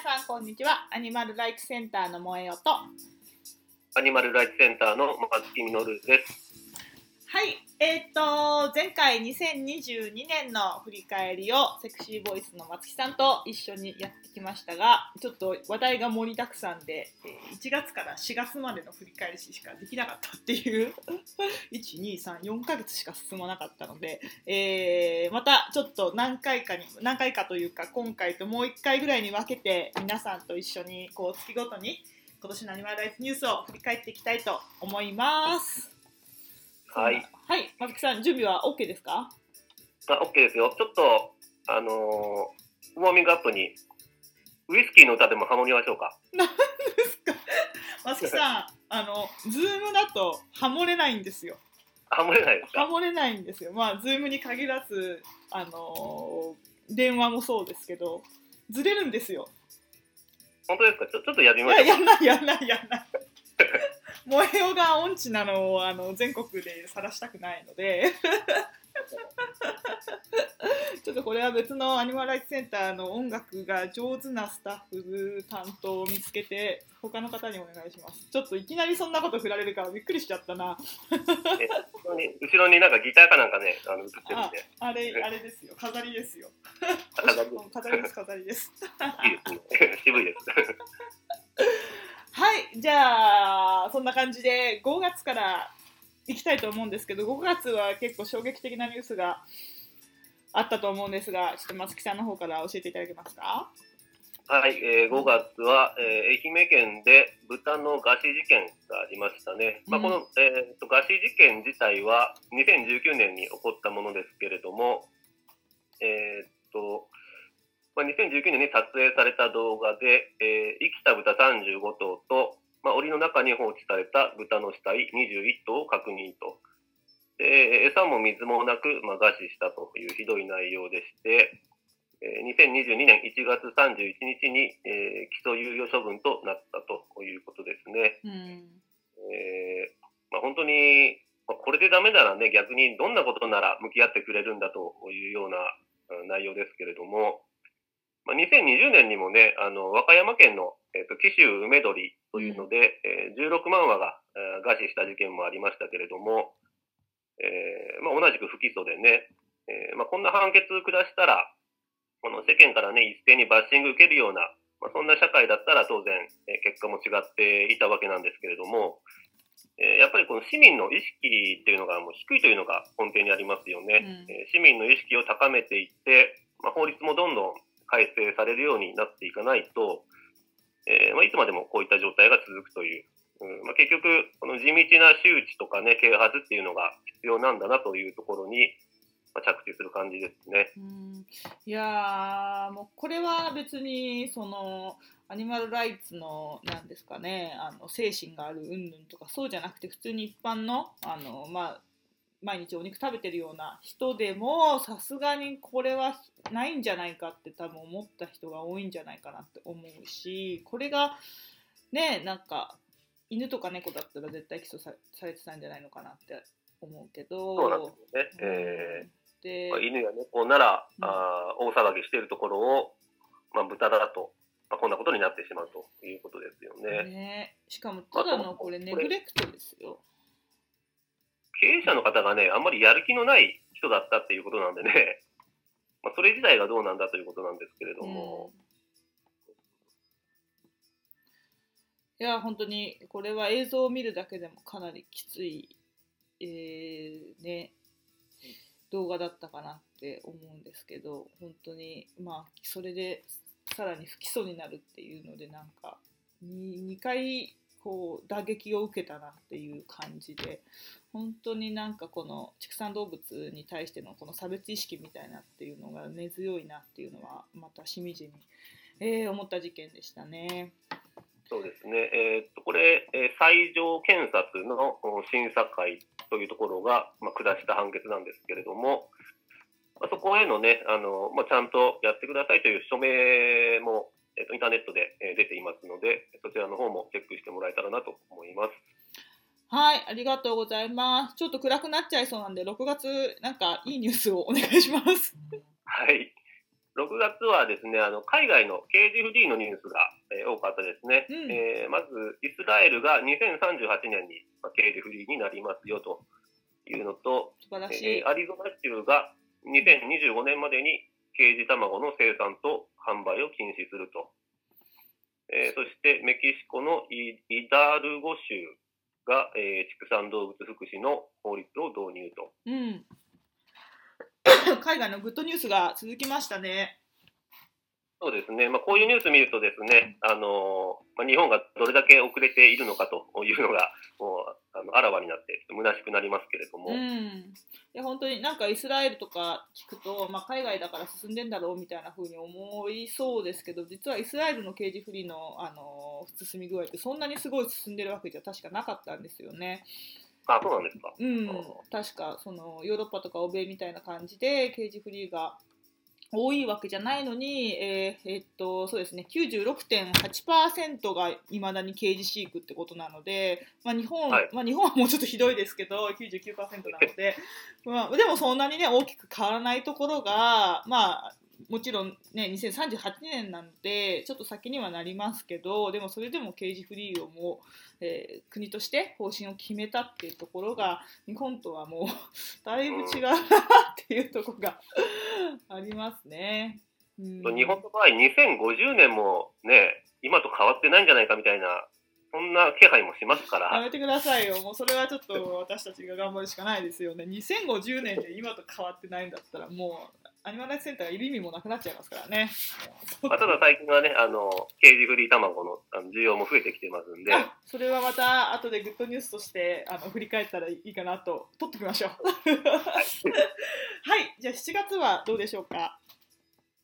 皆さんこんにちはアニマルライツセンターの萌えよとアニマルライツセンターの松木実です。えっ、と前回2022年の振り返りをセクシーボイスの松木さんと一緒にやってきましたがちょっと話題が盛りだくさんでえ1月から4月までの振り返りしかできなかったっていう 1234ヶ月しか進まなかったので、えーまたちょっと何回かに何回かというか今回ともう1回ぐらいに分けて皆さんと一緒にこう月ごとに今年のアニマルライフニュースを振り返っていきたいと思います。はい。はい、松木さん準備は OK ですか？あ、OK ですよ。ちょっと、あのーウォーミングアップに、ウイスキーの歌でもハモりましょうか。ですか？松木さん、あのズームだとハモれないんですよ。ハモれないですか？ハモれないんですよ。まあズームに限らずあの電話もそうですけどずれるんですよ。本当ですか？ちょちょっとやっていみましょうややんないやんないやんない。萌えよが音痴なのをあの全国で晒したくないので。ちょっとこれは別のアニマルライツセンターの音楽が上手なスタッフ担当を見つけて他の方にお願いします。ちょっといきなりそんなこと振られるからびっくりしちゃったな。え後ろに後ろになんかギターかなんかね、あの映ってるんで、あれあれですよ。飾りですよ。飾り飾りです飾りです。いいですね。渋いです。はい、じゃあそんな感じで5月から行きたいと思うんですけど5月は結構衝撃的なニュースがあったと思うんですがちょっと松木さんの方から教えていただけますか？はい、えー5月は、えー愛媛県で豚の餓死事件がありましたね。まあ、うんこの、えーと餓死事件自体は2019年に起こったものですけれども、えーっと、まあ、2019年に撮影された動画で、えー生きた豚35頭と、まあ、檻の中に放置された豚の死体21頭を確認と。で餌も水もなく、まあ、餓死したというひどい内容でして、えー2022年1月31日に、えー起訴猶予処分となったということですね。うんえーまあ、本当に、まあこれでダメならね、逆にどんなことなら向き合ってくれるんだというようなうん内容ですけれども、まあ、2020年にもね、あの和歌山県の、えー、と紀州梅鳥というので、えー16万羽が、えー餓死した事件もありましたけれども、えーまあ、同じく不起訴でね、えーまあ、こんな判決下したら、この世間からね、一斉にバッシング受けるような、まあ、そんな社会だったら当然、えー結果も違っていたわけなんですけれども、えーやっぱりこの市民の意識っていうのがもう低いというのが根底にありますよね。うんえー市民の意識を高めていって、まあ、法律もどんどん改正されるようになっていかないと、えーまあ、いつまでもこういった状態が続くという、うんまあ、結局、この地道な周知とかね、啓発っていうのが必要なんだなというところに、まあ、着地する感じですね。うんいやもうこれは別にそのアニマルライツのなんですかねあの精神がある云々とかそうじゃなくて普通に一般のあの、まあ、毎日お肉食べてるような人でもさすがにこれはないんじゃないかって多分思った人が多いんじゃないかなって思うしこれがねなんか犬とか猫だったら絶対起訴さされてたんじゃないのかなって思うけど。そうなんですよね。えーでまあ、犬や猫なら、うんあー大騒ぎしているところを、まあ、豚だと、まあ、こんなことになってしまうということですよね。ね、しかもただのこれネグレクトですよ。経営者の方がね、あんまりやる気のない人だったっていうことなんでね、まあ、それ自体がどうなんだということなんですけれども、いや本当にこれは映像を見るだけでもかなりきつい、えーね、動画だったかなって思うんですけど本当にまあそれでさらに不起訴になるっていうのでなんか 2, 2回こう打撃を受けたなっていう感じで本当になんかこの畜産動物に対してのこの差別意識みたいなっていうのが根強いなっていうのはまたしみじみ、えー思った事件でしたね。そうですね、えーっとこれ、えー最上検察の審査会というところが、まあ、下した判決なんですけれども、まあ、そこへのね、あのまあ、ちゃんとやってくださいという署名も、えーっとインターネットで、えー出ていますので、そちらの方もチェックしてもらえたらなと思います。はい、ありがとうございます。ちょっと暗くなっちゃいそうなんで、6月、なんかいいニュースをお願いします。はい。6月はですね、あの海外のケージフリーのニュースが、えー多かったですね、うんえーまず、イスラエルが2038年に、まあ、ケージフリーになりますよというのと、素晴らしいえー。アリゾナ州が2025年までにケージ卵の生産と販売を禁止すると。えーそしてメキシコのイイダルゴ州が、えー畜産動物福祉の法律を導入と。うん。海外のグッドニュースが続きましたね。そうですね、まあ、こういうニュース見るとですね、あのまあ、日本がどれだけ遅れているのかというのがもうあのあらわになって虚しくなりますけれども、うん。いや本当になんかイスラエルとか聞くと、まあ、海外だから進んでんだろうみたいな風に思いそうですけど実はイスラエルのケージフリーの、あの進み具合ってそんなにすごい進んでるわけじゃ確かなかったんですよね。あそうなんですか。うん確かそのヨーロッパとか欧米みたいな感じでケージフリーが多いわけじゃないのに、えーえっとそうですね。96.8%がいまだにケージ飼育ってことなので、まあ、日本、はい。まあ、日本はもうちょっとひどいですけど99%なので、まあ、でもそんなにね大きく変わらないところがまあもちろんね2038年なのでちょっと先にはなりますけどでもそれでもケージフリーをもう、えー国として方針を決めたっていうところが日本とはもう だいぶ違うなっていうところがありますね。うん日本の場合、2050年もね、今と変わってないんじゃないかみたいな、そんな気配もしますから、やめてくださいよ。もうそれはちょっと私たちが頑張るしかないですよね。2050年で今と変わってないんだったらもうアニマルライツセンターがいる意味もなくなっちゃいますからね。まあ、ただ最近はね、あの、ケージフリー卵のあの需要も増えてきてますんで、あそれはまた後でグッドニュースとしてあの振り返ったらいいかなと取っておきましょう。はい、じゃあ7月はどうでしょうか？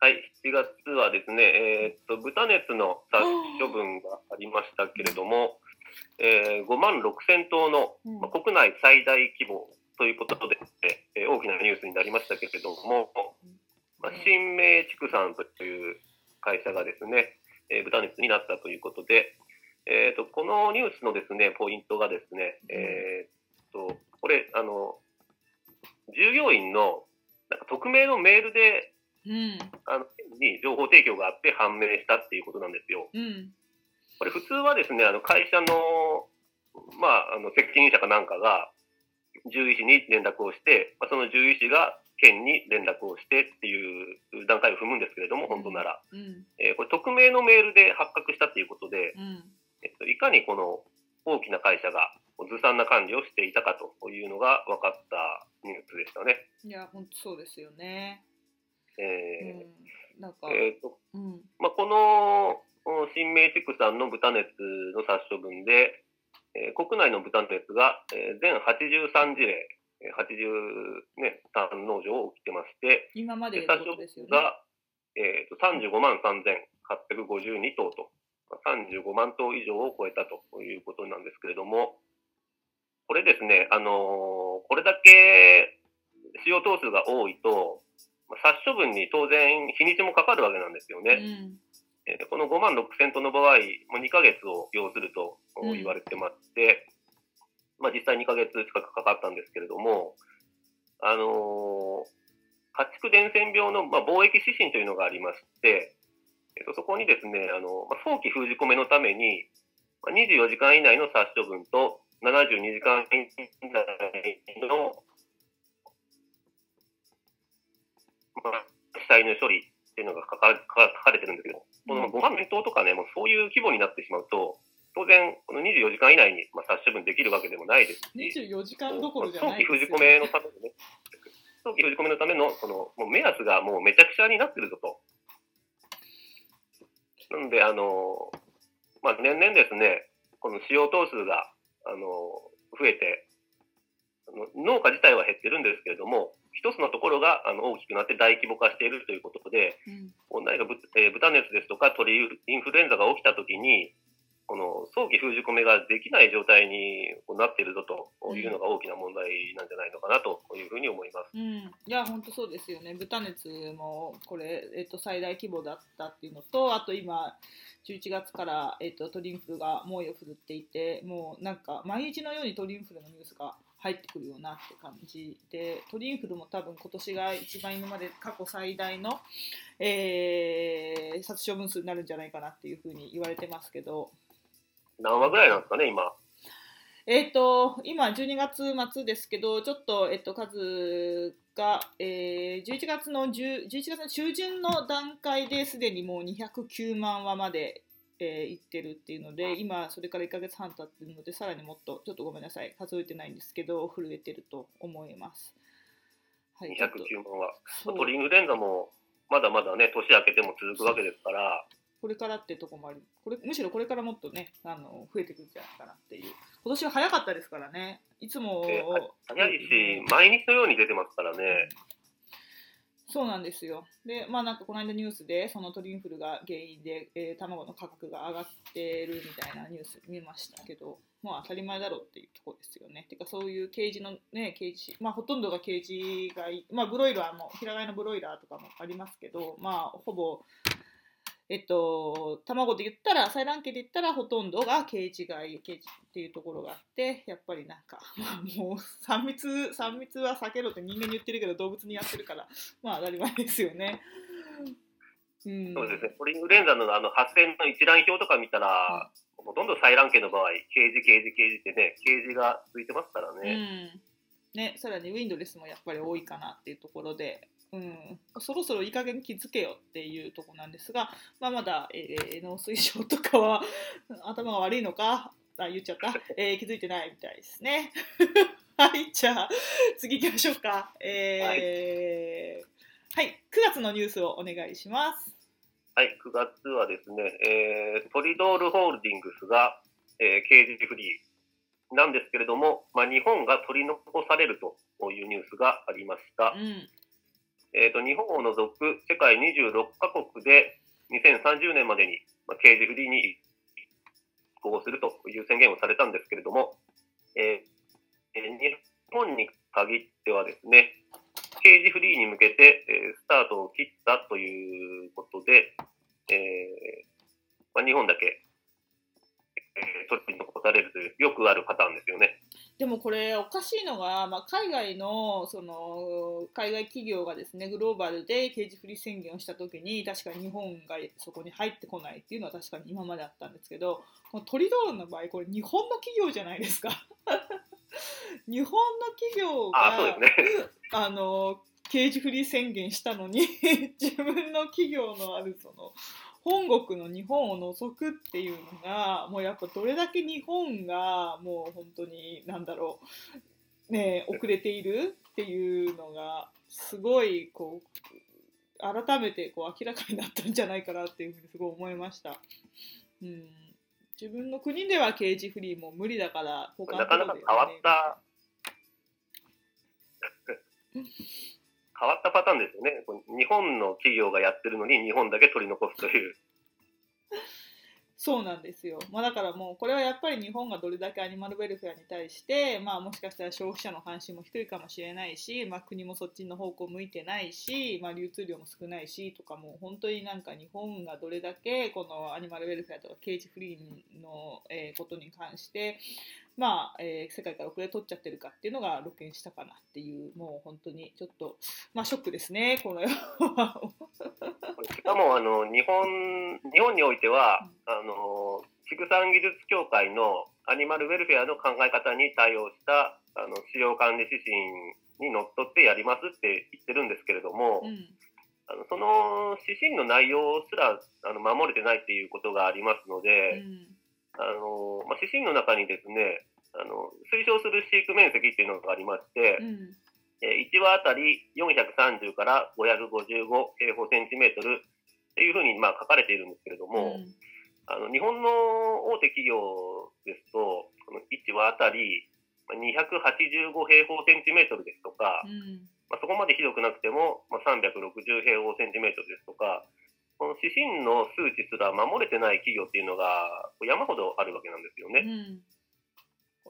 はい、7月はですね、えーっと、豚熱の殺処分がありましたけれども、えー5万6千頭の、うんまあ、国内最大規模ということで、えー大きなニュースになりましたけれども、まあ、新明畜産という会社がですね、えー豚熱になったということで、えーっと、このニュースのですね、ポイントがですね、えーっと、これ、あの、従業員のなんか匿名のメールでうん、あのに情報提供があって判明したっていうことなんですよ。うん、これ普通はですね、あの会社の、まあ、あの責任者かなんかが獣医師に連絡をして、まあ、その獣医師が県に連絡をしてっていう段階を踏むんですけれども、本当なら。うん、えーこれ匿名のメールで発覚したっていうことで、うん、えっと、いかにこの大きな会社がずさんな管理をしていたかというのが分かったニュースでしたね。いや本当そうですよね。うえん、なんか、ーえーとうん、まあ、このお新明畜産の豚熱の殺処分で、えー国内の豚熱が、えー全83事例、えー83農場起きてまして、今までね。が、えーと35万3852頭と、まあ35万頭以上を超えたということなんですけれども、これですね、あのーこれだけ使用頭数が多いと、まあ殺処分に当然日にちもかかるわけなんですよね。うん、えーこの5万6千トンの場合、もう2ヶ月を要するとうん言われてまして、まあ実際2ヶ月近くかかったんですけれども、あのー家畜伝染病の、まあ、貿易指針というのがありまして、えっとそこにですね、あのまあ、早期封じ込めのために、まあ、24時間以内の殺処分と72時間以内の、まあ、死体の処理っていうのが書か書かれてるんですけど、この5万年頭とかね、もうそういう規模になってしまうと、当然、この24時間以内に、まあ、殺処分できるわけでもないですし、24時間どころじゃ早ない期封じ込めのためのね、早期封じ込めのための、その、もう目安がもうめちゃくちゃになってるぞと。なんで、あの、まあ、年々ですね、この使用頭数が、あの、増えて、あの農家自体は減ってるんですけれども、一つのところがあの大きくなって大規模化しているということで、うん何かぶ、えー豚熱ですとか鳥インフルエンザが起きたときに、この早期封じ込めができない状態になっているぞというのが大きな問題なんじゃないのかなというふうに思います。うん、いや本当そうですよね。豚熱もこれ、えっと最大規模だったっていうのとあと今11月から、えっと鳥インフルが猛威を振るっていてもうなんか毎日のように鳥インフルのニュースが入ってくるよなって感じで鳥インフルも多分今年が一番今まで過去最大の、えー、殺傷分数になるんじゃないかなっていうふうに言われてますけど何話ぐらいなんですかね、今。えっ、と今12月末ですけどちょっと、えっと、数が、えー、11月の10 11月の中旬の段階ですでにもう209万話までえー、行ってるっていうので今それから1ヶ月半経ってるのでさらにもっとちょっとごめんなさい。数えてないんですけど震えてると思います。はい、209万は鳥インフルエンザもまだまだね年明けても続くわけですからこれからってとこもありこれむしろこれからもっとねあの増えてくるんじゃないかなっていう。今年は早かったですからね。いつも、えー、早いし、毎日のように出てますからね、そうなんですよ。で、まあなんかこの間ニュースで、その鳥インフルが原因で、えー、卵の価格が上がってるみたいなニュース見ましたけど、まあ当たり前だろうっていうところですよね。てかそういうケージのね、ケージ、まあほとんどがケージがい、まあブロイラーも、平飼いのブロイラーとかもありますけど、まあほぼえっと、卵で言ったら、採卵系で言ったらほとんどがケージ外、ケージっていうところがあって、やっぱりなんか、ま あもう3密、3密は避けろって人間に言ってるけど動物にやってるから、まあ当たり前ですよね。うん、そうですね。ポリングレンザのあの発生の一覧表とか見たら、うん、ほとんど採卵系の場合、ケージ、ケージ、ケージってね、ケージがついてますからね。うんね、さらにウィンドレスもやっぱり多いかなっていうところで、うん、そろそろいい加減気づけよっていうとこなんですが、まあ、まだ、えー、農水省とかは 頭が悪いのか？あ言っちゃった、えー、気づいてないみたいですね。はい、じゃあ次行きましょうか。えー、はい、はい、9月のニュースをお願いします。はい、9月はですね、えー、トリドールホールディングスが、えー、刑事フリーなんですけれども、まあ、日本が取り残されるというニュースがありました。うんえーと、日本を除く世界26カ国で2030年までに、まあ、刑事フリーに移行するという宣言をされたんですけれども、えー、日本に限ってはですね、刑事フリーに向けて、えー、スタートを切ったということで、えーまあ、日本だけ取り残されるというよくあるパターンですよね。でもこれおかしいのが、まあ、海外のその海外企業がですねグローバルで刑事フリー宣言をした時に確かに日本がそこに入ってこないっていうのは確かに今まであったんですけどこのトリドールの場合これ日本の企業じゃないですか 日本の企業があ、ね、あの刑事フリー宣言したのに 自分の企業のあるその本国の日本を除くっていうのがもうやっぱどれだけ日本がもう本当に何だろうね遅れているっていうのがすごいこう改めてこう明らかになったんじゃないかなっていうふうにすごい思いました。うん。自分の国では刑事フリーも無理だから他のところで、ね、なかなか変わった。変わったパターンですよね。日本の企業がやってるのに日本だけ取り残すという。そうなんですよ、まあ、だからもうこれはやっぱり日本がどれだけアニマルウェルフェアに対して、まあ、もしかしたら消費者の関心も低いかもしれないし、まあ、国もそっちの方向向いてないし、まあ、流通量も少ないしとかもう本当になんか日本がどれだけこのアニマルウェルフェアとかケージフリーの、ことに関してまあ、えー、世界から遅れ取っちゃってるかっていうのが露見したかなっていうもう本当にちょっとまあショックですねこのしかもあの日本日本においては、うん、あの畜産技術協会のアニマルウェルフェアの考え方に対応したあの使用管理指針にのっとってやりますって言ってるんですけれども、うん、あのその指針の内容すらあの守れてないっていうことがありますので、うんあの、まあ、指針の中にですね、あの、推奨する飼育面積っていうのがありまして、うん、え1羽あたり430から555平方センチメートルっていうふうに、まあ、書かれているんですけれども、うん、あの、日本の大手企業ですと、この1羽あたり285平方センチメートルですとか、うん、まあ、そこまでひどくなくても、まあ、360平方センチメートルですとか、指針の数値すら守れてない企業っていうのが山ほどあるわけなんですよね。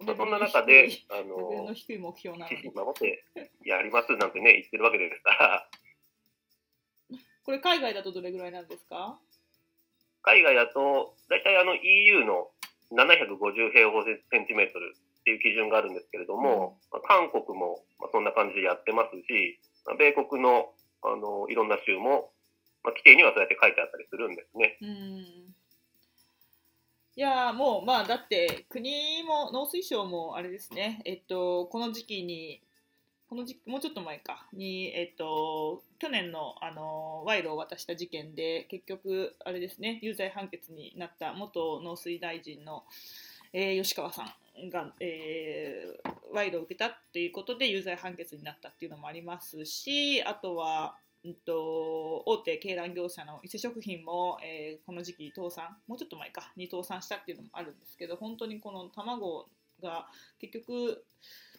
うん、そんな中で、あの、指針守ってやりますなんてね、言ってるわけですから。これ海外だとどれぐらいなんですか？海外だと、大体あの EU の750平方センチメートルっっていう基準があるんですけれども、まあ韓国もまあそんな感じでやってますし、まあ米国のあのいろんな州も、まあ、規定にはそうやって書いてあったりするんですね。うん。いやもうまあだって国も農水省もあれですね。えっとこの時期にこの時期もうちょっと前か。にえっと去年のあの賄賂を渡した事件で結局あれですね。有罪判決になった元農水大臣の、えー吉川さんが、えー賄賂を受けたっていうことで有罪判決になったっていうのもありますしあとはうんと大手鶏卵業者の伊勢食品も、えーこの時期倒産もうちょっと前かに倒産したっていうのもあるんですけど本当にこの卵が結局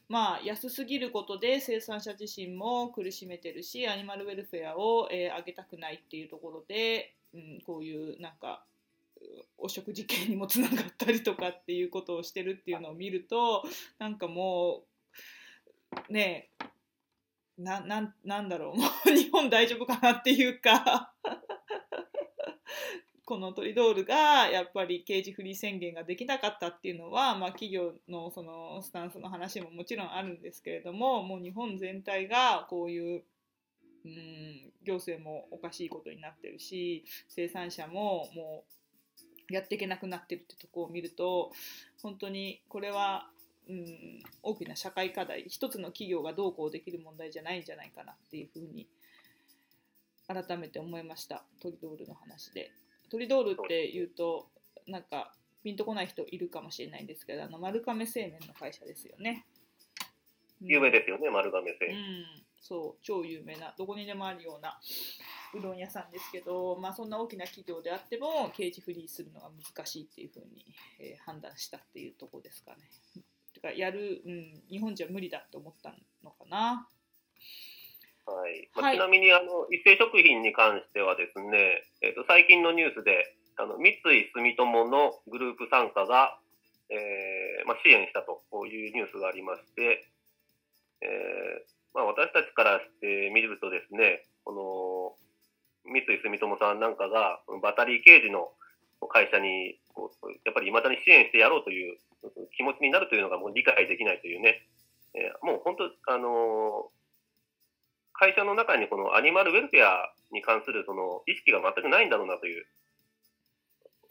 まあ安すぎることで生産者自身も苦しめてるしアニマルウェルフェアを、えー上げたくないっていうところで、うん、こういうなんか汚職事件にもつながったりとかっていうことをしてるっていうのを見るとなんかもうねえなななんだろう。もう日本大丈夫かなっていうか。このトリドールがやっぱり刑事フリー宣言ができなかったっていうのは、まあ、企業のそのスタンスの話ももちろんあるんですけれどももう日本全体がこういう、うん、行政もおかしいことになってるし生産者ももうやっていけなくなってるってとこを見ると本当にこれはうん、大きな社会課題一つの企業がどうこうできる問題じゃないんじゃないかなっていうふうに改めて思いましたトリドールの話で。トリドールっていうとなんかピンとこない人いるかもしれないんですけどあの丸亀製麺の会社ですよね。うん有名ですよね、丸亀製う。ん、そう超有名などこにでもあるようなうどん屋さんですけど、まあ、そんな大きな企業であっても刑事フリーするのが難しいっていうふうに、えー判断したっていうところですかね。てかやる、うん、日本じゃ無理だと思ったのかな。はいまあはいちなみにあの一斉食品に関してはですね、えー、と最近のニュースであの三井住友のグループ傘下が、えーまあ、支援したというニュースがありまして、えーまあ、私たちからしてみるとですねこの三井住友さんなんかがバタリー刑事の会社にこうやっぱり未だに支援してやろうという気持ちになるというのがもう理解できないというね、えーもう本当あのー会社の中にこのアニマルウェルフェアに関するその意識が全くないんだろうなという。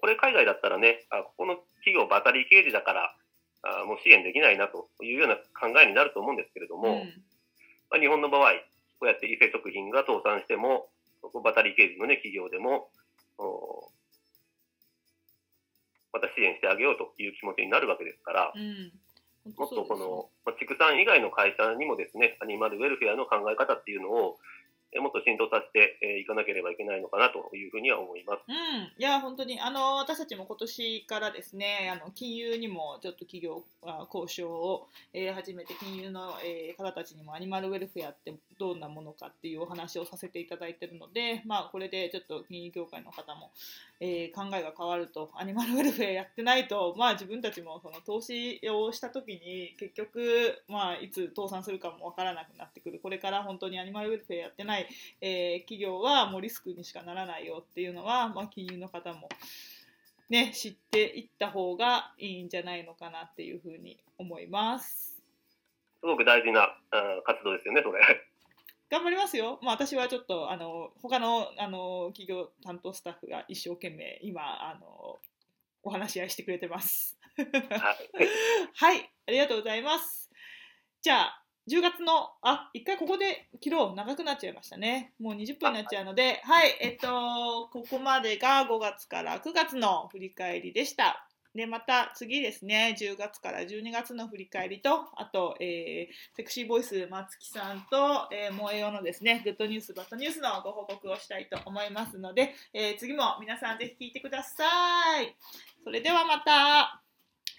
これ海外だったらね、あここの企業バタリー刑事だから、あもう支援できないなというような考えになると思うんですけれども、うんまあ、日本の場合、こうやって伊勢食品が倒産しても、バタリー刑事のね、企業でも、おまた支援してあげようという気持ちになるわけですから、うん。もっとこの、まあ畜産以外の会社にもですね、アニマルウェルフェアの考え方っていうのを、えもっと浸透させてえーいかなければいけないのかなというふうには思います。うん、いや本当にあの私たちも今年からですねあの金融にもちょっと企業あ交渉を、えー始めて金融の、えー方たちにもアニマルウェルフェアってどんなものかっていうお話をさせていただいているので、まあ、これでちょっと金融業界の方も、えー考えが変わるとアニマルウェルフェアやってないと、まあ、自分たちもその投資をした時に結局、まあ、いつ倒産するかもわからなくなってくるこれから本当にアニマルウェルフェアやってないえー企業はもうリスクにしかならないよっていうのは、まあ、金融の方も、ね、知っていった方がいいんじゃないのかなっていうふうに思います。すごく大事なあー活動ですよね、それ。頑張りますよ。まあ、私はちょっとあの他のあの企業担当スタッフが一生懸命今あのお話し合いしてくれてます。はい。はい、ありがとうございます。じゃあ、10月の、あ、一回ここで切ろう。長くなっちゃいましたね。もう20分になっちゃうので、はい、えっと、ここまでが5月から9月の振り返りでした。で、また次ですね、10月から12月の振り返りと、あと、えーセクシーボイス松木さんと、えー、萌えよのですね、グッドニュース、バッドニュースのご報告をしたいと思いますので、えー次も皆さんぜひ聞いてください。それではまた。